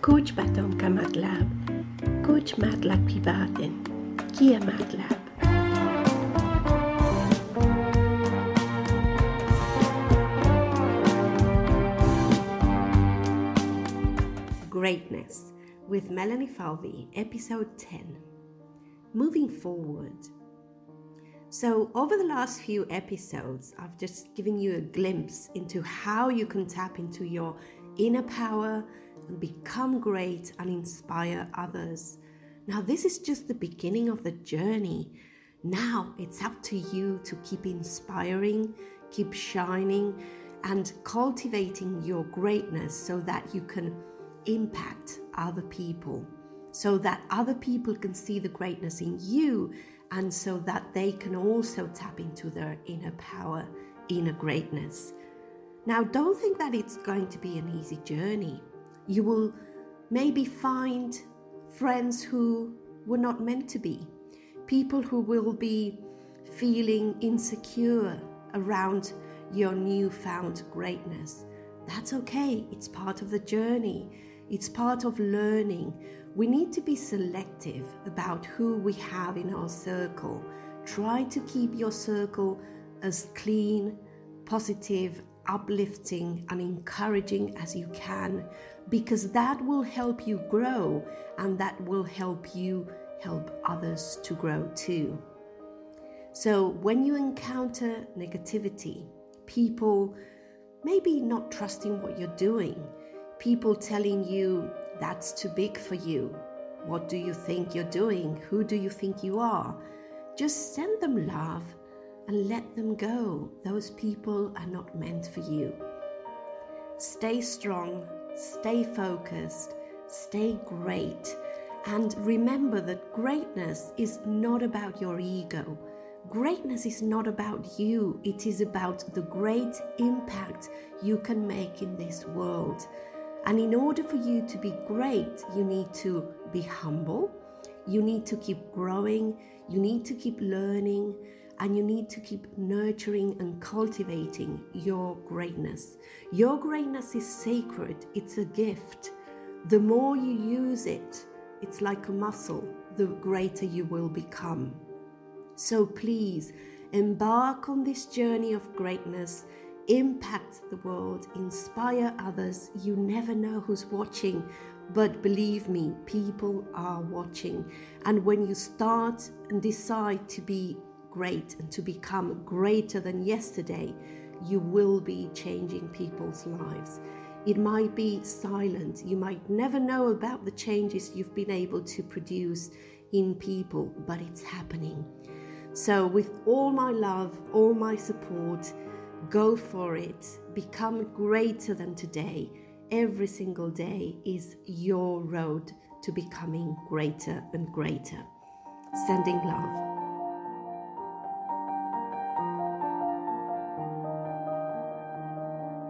Coach Batom ka MATLAB. Coach MATLAB privaten. Kia MATLAB. Greatness with Melanie Falvey, episode 10. Moving forward. So, over the last few episodes, I've just given you a glimpse into how you can tap into your inner power and become great and inspire others. Now, this is just the beginning of the journey. Now it's up to you to keep inspiring, keep shining, and cultivating your greatness so that you can impact other people, so that other people can see the greatness in you, and so that they can also tap into their inner power, inner greatness. Now, don't think that it's going to be an easy journey. You will maybe find friends who were not meant to be, people who will be feeling insecure around your newfound greatness. That's okay, it's part of the journey, it's part of learning. We need to be selective about who we have in our circle. Try to keep your circle as clean, positive, uplifting, and encouraging as you can because that will help you grow and that will help you help others to grow too. So, when you encounter negativity, people maybe not trusting what you're doing, people telling you that's too big for you, what do you think you're doing, who do you think you are, just send them love and let them go. Those people are not meant for you. Stay strong, stay focused, stay great, and remember that greatness is not about your ego. Greatness is not about you, it is about the great impact you can make in this world. And in order for you to be great, you need to be humble, you need to keep growing, you need to keep learning, and you need to keep nurturing and cultivating your greatness. Your greatness is sacred, it's a gift. The more you use it, it's like a muscle, the greater you will become. So please embark on this journey of greatness, impact the world, inspire others. You never know who's watching, but believe me, people are watching. And when you start and decide to be great and to become greater than yesterday, you will be changing people's lives. It might be silent, you might never know about the changes you've been able to produce in people, but it's happening. So, with all my love, all my support, go for it. Become greater than today. Every single day is your road to becoming greater and greater. Sending love.